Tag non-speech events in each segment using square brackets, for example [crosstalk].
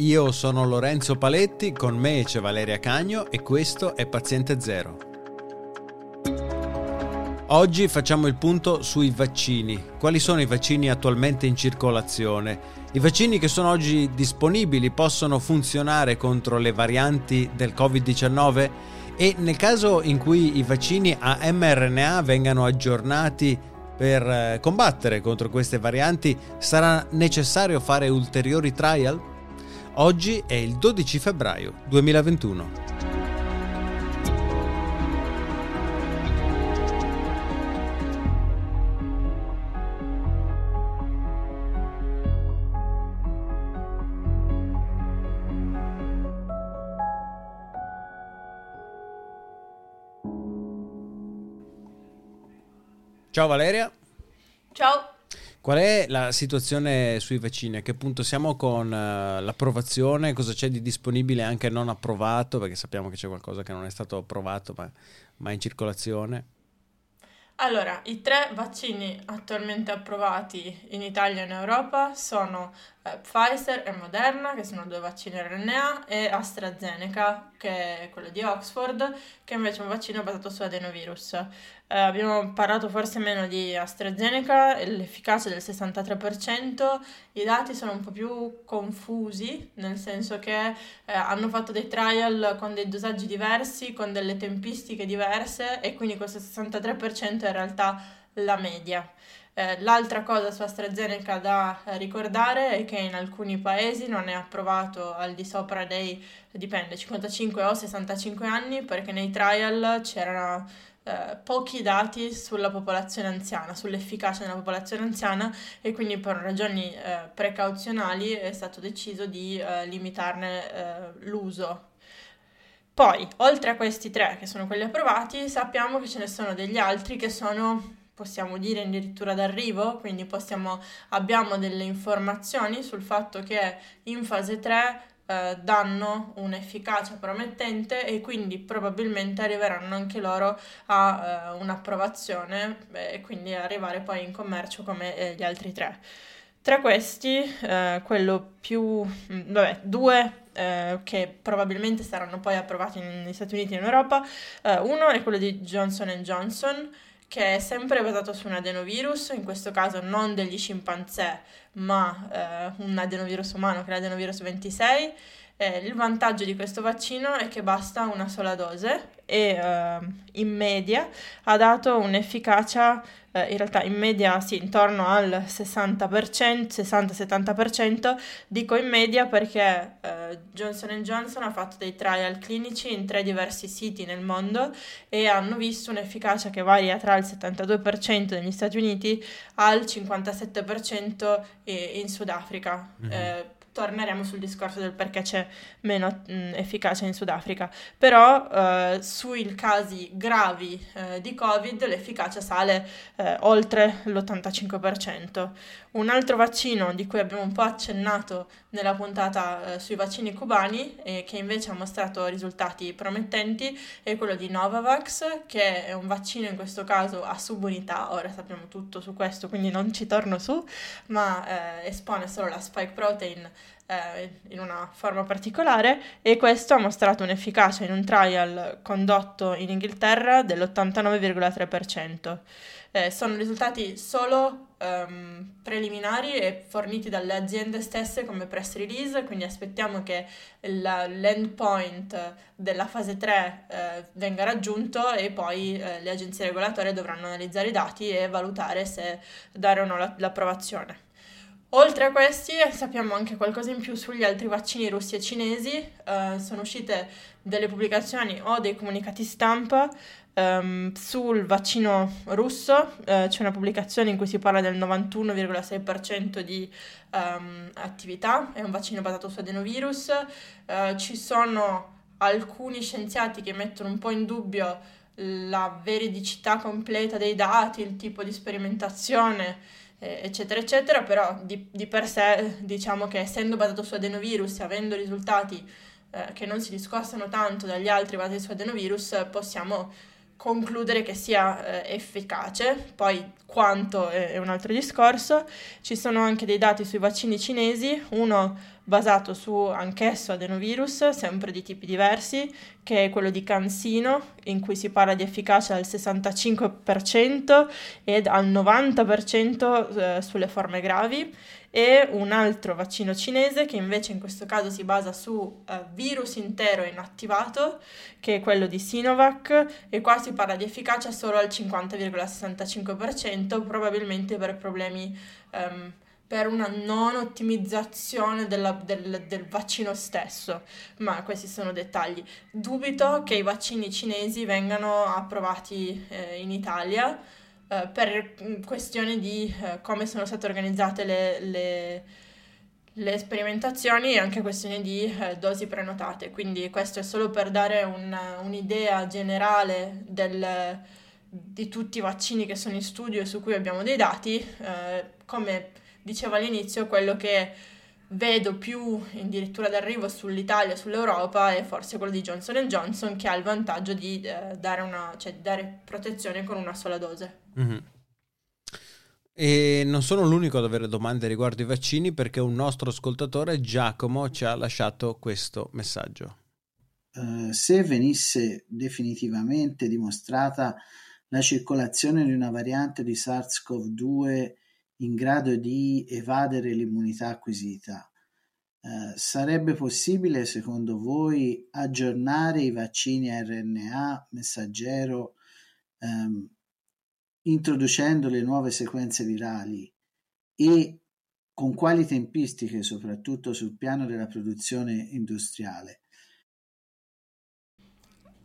io sono Lorenzo Paletti, con me c'è Valeria Cagno e questo è Paziente Zero. Oggi facciamo il punto sui vaccini. Quali sono i vaccini attualmente in circolazione? I vaccini che sono oggi disponibili possono funzionare contro le varianti del Covid-19? E nel caso in cui i vaccini a mRNA vengano aggiornati per eh, combattere contro queste varianti sarà necessario fare ulteriori trial? Oggi è il 12 febbraio 2021. Ciao Valeria. Ciao. Qual è la situazione sui vaccini? A che punto siamo con uh, l'approvazione? Cosa c'è di disponibile anche non approvato? Perché sappiamo che c'è qualcosa che non è stato approvato ma, ma in circolazione. Allora, i tre vaccini attualmente approvati in Italia e in Europa sono eh, Pfizer e Moderna, che sono due vaccini RNA, e AstraZeneca, che è quello di Oxford, che invece è un vaccino basato su adenovirus. Eh, abbiamo parlato forse meno di AstraZeneca, l'efficacia è del 63%, i dati sono un po' più confusi, nel senso che eh, hanno fatto dei trial con dei dosaggi diversi, con delle tempistiche diverse, e quindi questo 63% è in realtà la media. Eh, l'altra cosa su AstraZeneca da ricordare è che in alcuni paesi non è approvato al di sopra dei, dipende, 55 o 65 anni perché nei trial c'erano eh, pochi dati sulla popolazione anziana, sull'efficacia nella popolazione anziana e quindi per ragioni eh, precauzionali è stato deciso di eh, limitarne eh, l'uso. Poi, oltre a questi tre che sono quelli approvati, sappiamo che ce ne sono degli altri che sono possiamo dire addirittura d'arrivo, quindi possiamo, abbiamo delle informazioni sul fatto che in fase 3 eh, danno un'efficacia promettente e quindi probabilmente arriveranno anche loro a eh, un'approvazione e quindi arrivare poi in commercio come eh, gli altri tre. Tra questi, eh, quello più, mm, vabbè, due eh, che probabilmente saranno poi approvati negli Stati Uniti e in Europa. Eh, uno è quello di Johnson Johnson, che è sempre basato su un adenovirus, in questo caso non degli scimpanzé, ma eh, un adenovirus umano che è l'adenovirus 26. Eh, il vantaggio di questo vaccino è che basta una sola dose e eh, in media ha dato un'efficacia eh, in realtà in media sì, intorno al 60%, 60-70%, dico in media perché eh, Johnson Johnson ha fatto dei trial clinici in tre diversi siti nel mondo e hanno visto un'efficacia che varia tra il 72% negli Stati Uniti al 57% in Sudafrica. Mm-hmm. Torneremo sul discorso del perché c'è meno mh, mm, efficacia in Sudafrica. Però eh, sui casi gravi eh, di Covid l'efficacia sale eh, oltre l'85%. Un altro vaccino di cui abbiamo un po' accennato nella puntata eh, sui vaccini cubani e che invece ha mostrato risultati promettenti è quello di Novavax, che è un vaccino in questo caso a subunità, ora sappiamo tutto su questo, quindi non ci torno su, ma eh, espone solo la spike protein eh, in una forma particolare e questo ha mostrato un'efficacia in un trial condotto in Inghilterra dell'89,3%. Eh, sono risultati solo um, preliminari e forniti dalle aziende stesse come press release, quindi aspettiamo che la, l'endpoint della fase 3 eh, venga raggiunto e poi eh, le agenzie regolatorie dovranno analizzare i dati e valutare se dare o no la, l'approvazione. Oltre a questi sappiamo anche qualcosa in più sugli altri vaccini russi e cinesi, uh, sono uscite delle pubblicazioni o dei comunicati stampa um, sul vaccino russo, uh, c'è una pubblicazione in cui si parla del 91,6% di um, attività, è un vaccino basato su adenovirus, uh, ci sono alcuni scienziati che mettono un po' in dubbio la veridicità completa dei dati, il tipo di sperimentazione eccetera, eccetera, però di, di, per sé diciamo che essendo basato su adenovirus e avendo risultati eh, che non si discostano tanto dagli altri basati su adenovirus, possiamo concludere che sia eh, efficace, poi quanto è, un altro discorso. Ci sono anche dei dati sui vaccini cinesi, uno basato su anch'esso adenovirus, sempre di tipi diversi, che è quello di Cansino, in cui si parla di efficacia al 65% ed al 90% eh, sulle forme gravi, e un altro vaccino cinese che invece in questo caso si basa su uh, virus intero inattivato, che è quello di Sinovac, e qua si parla di efficacia solo al 50,65%, probabilmente per problemi um, per una non ottimizzazione della, del, del, vaccino stesso, ma questi sono dettagli. Dubito che i vaccini cinesi vengano approvati eh, in Italia eh, per questioni di eh, come sono state organizzate le, le, le, sperimentazioni e anche questioni di eh, dosi prenotate. Quindi questo è solo per dare un, un'idea generale del, di tutti i vaccini che sono in studio e su cui abbiamo dei dati. Eh, come dicevo all'inizio, quello che vedo più addirittura d'arrivo sull'Italia, sull'Europa è forse quello di Johnson Johnson che ha il vantaggio di dare, una, cioè, dare, protezione con una sola dose. Mm-hmm. E non sono l'unico ad avere domande riguardo i vaccini perché un nostro ascoltatore, Giacomo, ci ha lasciato questo messaggio. Uh, se venisse definitivamente dimostrata la circolazione di una variante di SARS-CoV-2 in grado di evadere l'immunità acquisita. Eh, sarebbe possibile, secondo voi, aggiornare i vaccini a RNA messaggero ehm, introducendo le nuove sequenze virali e con quali tempistiche, soprattutto sul piano della produzione industriale?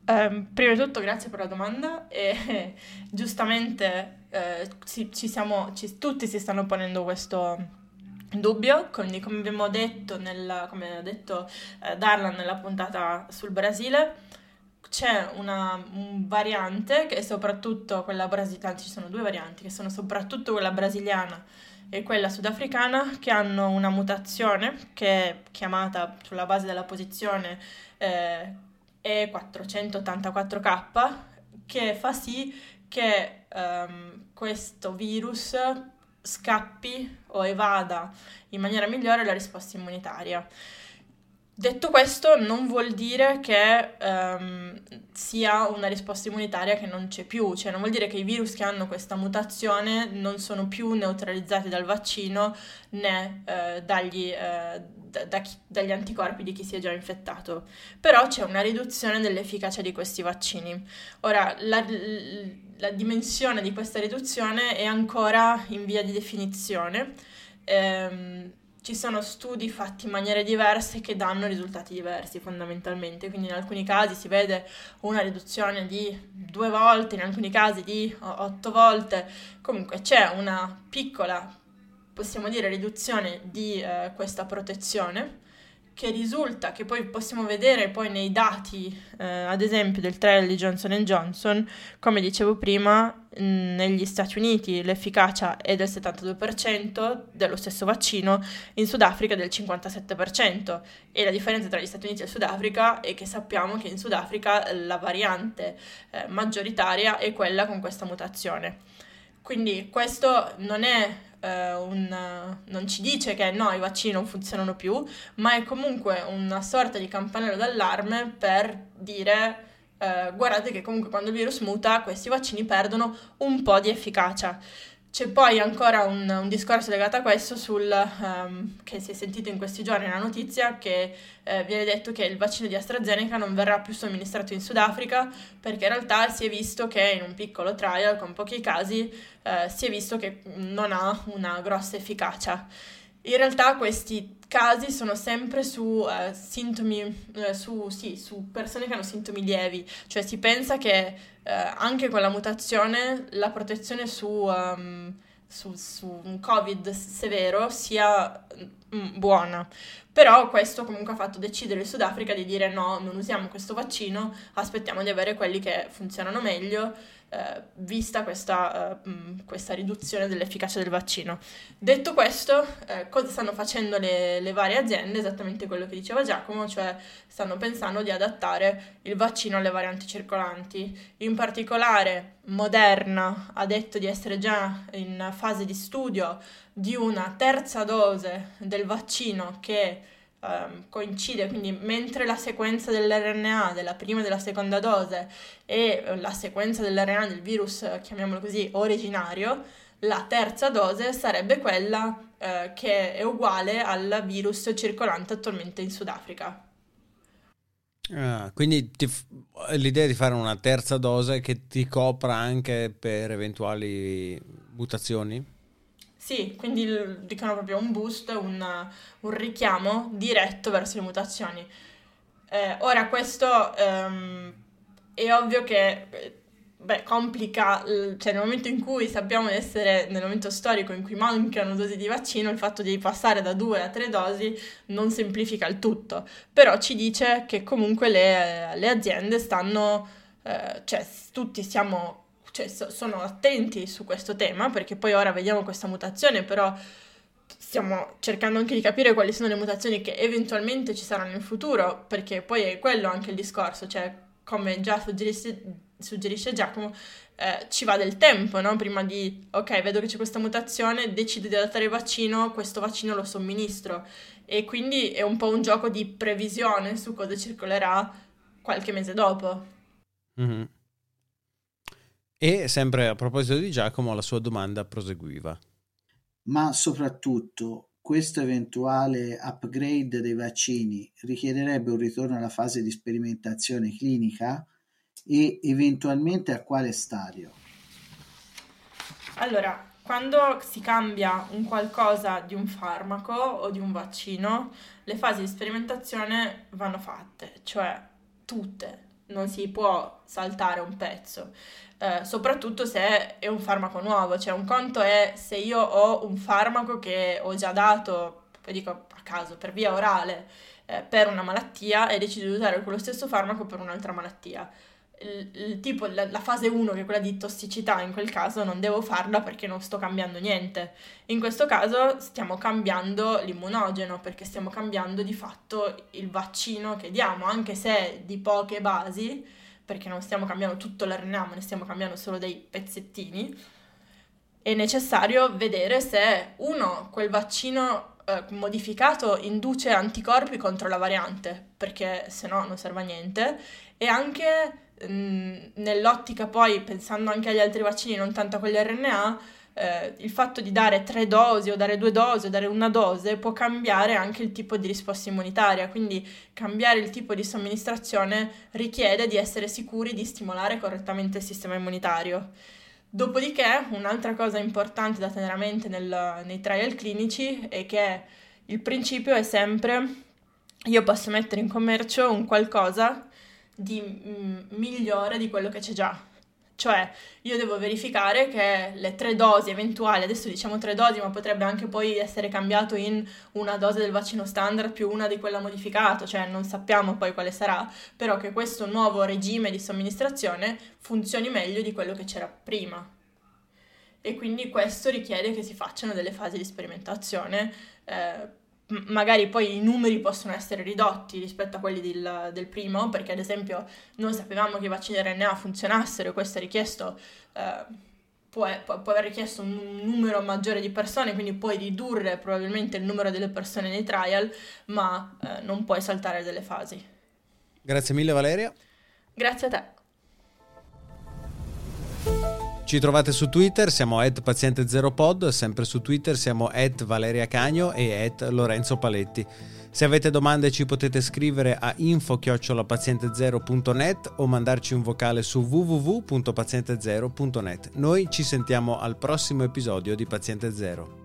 Um, prima di tutto grazie per la domanda e [laughs] giustamente eh, ci, ci siamo, ci, tutti si stanno ponendo questo dubbio, quindi come abbiamo detto, nella, come ha detto eh, Darlan nella puntata sul Brasile, c'è una un variante che è soprattutto quella brasiliana, ci sono due varianti che sono soprattutto quella brasiliana e quella sudafricana che hanno una mutazione che è chiamata sulla base della posizione eh, E484K che fa sì che um, questo virus scappi o evada in maniera migliore la risposta immunitaria. Detto questo, non vuol dire che um, sia una risposta immunitaria che non c'è più, cioè non vuol dire che i virus che hanno questa mutazione non sono più neutralizzati dal vaccino né uh, dagli, uh, da, da chi, dagli anticorpi di chi si è già infettato. Però c'è una riduzione dell'efficacia di questi vaccini. Ora, la, la dimensione di questa riduzione è ancora in via di definizione. Um, ci sono studi fatti in maniere diverse che danno risultati diversi fondamentalmente, quindi in alcuni casi si vede una riduzione di due volte, in alcuni casi di otto volte, comunque c'è una piccola, possiamo dire, riduzione di eh, questa protezione che risulta, che poi possiamo vedere poi nei dati, eh, ad esempio del trial di Johnson Johnson, come dicevo prima, mh, negli Stati Uniti l'efficacia è del 72% dello stesso vaccino, in Sudafrica del 57%. E la differenza tra gli Stati Uniti e il Sudafrica è che sappiamo che in Sudafrica la variante eh, maggioritaria è quella con questa mutazione. Quindi questo non è eh, un, non ci dice che no, i vaccini non funzionano più, ma è comunque una sorta di campanello d'allarme per dire eh, guardate che comunque quando il virus muta questi vaccini perdono un po' di efficacia. C'è poi ancora un, un, discorso legato a questo sul, um, che si è sentito in questi giorni la notizia che eh, viene detto che il vaccino di AstraZeneca non verrà più somministrato in Sudafrica perché in realtà si è visto che in un piccolo trial con pochi casi eh, si è visto che non ha una grossa efficacia. In realtà questi casi sono sempre su uh, sintomi, uh, su, sì, su persone che hanno sintomi lievi, cioè si pensa che uh, anche con la mutazione la protezione su, um, su, su un covid severo sia mm, buona. Però questo comunque ha fatto decidere il Sudafrica di dire no, non usiamo questo vaccino, aspettiamo di avere quelli che funzionano meglio eh, vista questa, eh, questa, riduzione dell'efficacia del vaccino. Detto questo, eh, cosa stanno facendo le, le, varie aziende? Esattamente quello che diceva Giacomo, cioè stanno pensando di adattare il vaccino alle varianti circolanti. In particolare Moderna ha detto di essere già in fase di studio di una terza dose del vaccino che um, coincide, quindi mentre la sequenza dell'RNA della prima e della seconda dose e eh, la sequenza dell'RNA del virus, chiamiamolo così, originario, la terza dose sarebbe quella uh, che è uguale al virus circolante attualmente in Sudafrica. Ah, quindi ti, l'idea di fare una terza dose che ti copra anche per eventuali mutazioni? Sì, quindi dicono proprio un boost, un, un richiamo diretto verso le mutazioni. Eh, ora questo ehm, è ovvio che beh, complica, cioè nel momento in cui sappiamo di essere nel momento storico in cui mancano dosi di vaccino, il fatto di passare da due a tre dosi non semplifica il tutto, però ci dice che comunque le, le aziende stanno, eh, cioè tutti siamo cioè, so, sono attenti su questo tema, perché poi ora vediamo questa mutazione, però stiamo cercando anche di capire quali sono le mutazioni che eventualmente ci saranno in futuro, perché poi è quello anche il discorso, cioè come già suggerisce, suggerisce Giacomo, eh, ci va del tempo, no? Prima di, ok, vedo che c'è questa mutazione, decido di adattare il vaccino, questo vaccino lo somministro. E quindi è un po' un gioco di previsione su cosa circolerà qualche mese dopo. Mm-hmm. E sempre a proposito di Giacomo, la sua domanda proseguiva. Ma soprattutto, questo eventuale upgrade dei vaccini richiederebbe un ritorno alla fase di sperimentazione clinica e eventualmente a quale stadio? Allora, quando si cambia un qualcosa di un farmaco o di un vaccino, le fasi di sperimentazione vanno fatte, cioè tutte, non si può saltare un pezzo eh, soprattutto se è un farmaco nuovo, cioè un conto è se io ho un farmaco che ho già dato, dico a caso, per via orale eh, per una malattia e decido di usare quello stesso farmaco per un'altra malattia. Il, il tipo, la, la, fase 1, che è quella di tossicità, in quel caso non devo farla perché non sto cambiando niente. In questo caso stiamo cambiando l'immunogeno perché stiamo cambiando di fatto il vaccino che diamo, anche se di poche basi perché non stiamo cambiando tutto l'RNA, ma ne stiamo cambiando solo dei pezzettini, è necessario vedere se uno, quel vaccino eh, modificato induce anticorpi contro la variante, perché se no non serve a niente, e anche mh, mm, nell'ottica poi, pensando anche agli altri vaccini, non tanto a quelli RNA, eh, il fatto di dare tre dosi o dare due dosi o dare una dose può cambiare anche il tipo di risposta immunitaria, quindi cambiare il tipo di somministrazione richiede di essere sicuri di stimolare correttamente il sistema immunitario. Dopodiché, un'altra cosa importante da tenere a mente nel, nei trial clinici è che il principio è sempre io posso mettere in commercio un qualcosa di mm, migliore di quello che c'è già cioè, io devo verificare che le tre dosi eventuali, adesso diciamo tre dosi, ma potrebbe anche poi essere cambiato in una dose del vaccino standard più una di quella modificata, cioè non sappiamo poi quale sarà, però che questo nuovo regime di somministrazione funzioni meglio di quello che c'era prima. E quindi questo richiede che si facciano delle fasi di sperimentazione eh, magari poi i numeri possono essere ridotti rispetto a quelli del, del, primo, perché ad esempio non sapevamo che i vaccini RNA funzionassero, questo è richiesto, eh, può, può, può, aver richiesto un numero maggiore di persone, quindi puoi ridurre probabilmente il numero delle persone nei trial, ma eh, non puoi saltare delle fasi. Grazie mille Valeria. Grazie a te. Ci trovate su Twitter, siamo at paziente0pod, sempre su Twitter siamo at Valeria Cagno e at Lorenzo Paletti. Se avete domande ci potete scrivere a info-paziente0.net o mandarci un vocale su www.paziente0.net. Noi ci sentiamo al prossimo episodio di Paziente Zero.